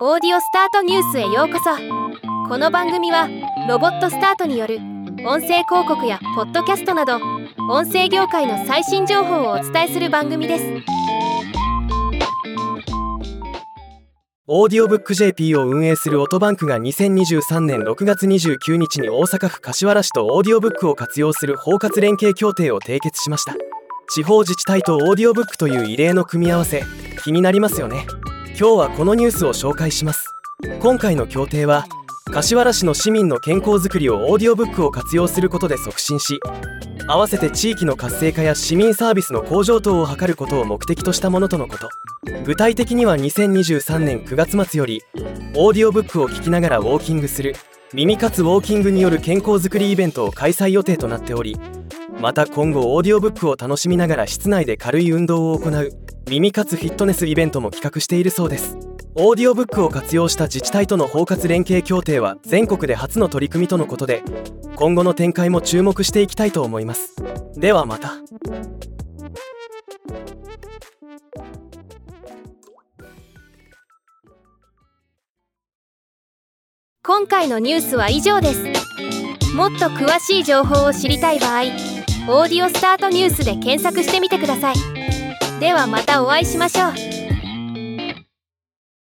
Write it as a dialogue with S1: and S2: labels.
S1: オーディオスタートニュースへようこそ。この番組はロボットスタートによる音声広告やポッドキャストなど音声業界の最新情報をお伝えする番組です。
S2: audiobook.jp を運営するオトバンクが2023年6月29日に大阪府柏原市とオーディオブックを活用する包括連携協定を締結しました。地方自治体とオーディオブックという異例の組み合わせ気になりますよね。今日はこのニュースを紹介します。今回の協定は柏原市の市民の健康づくりをオーディオブックを活用することで促進し合わせて地域の活性化や市民サービスの向上等を図ることを目的としたものとのこと。具体的には2023年9月末よりオーディオブックを聞きながらウォーキングする耳活ウォーキングによる健康づくりイベントを開催予定となっておりまた今後オーディオブックを楽しみながら室内で軽い運動を行う耳活フィットネスイベントも企画しているそうです。オーディオブックを活用した自治体との包括連携協定は全国で初の取り組みとのことで今後の展開も注目していきたいと思います。ではまた。
S1: 今回のニュースは以上です。もっと詳しい情報を知りたい場合「オーディオスタートニュース」で検索してみてください。ではまたお会いしましょう。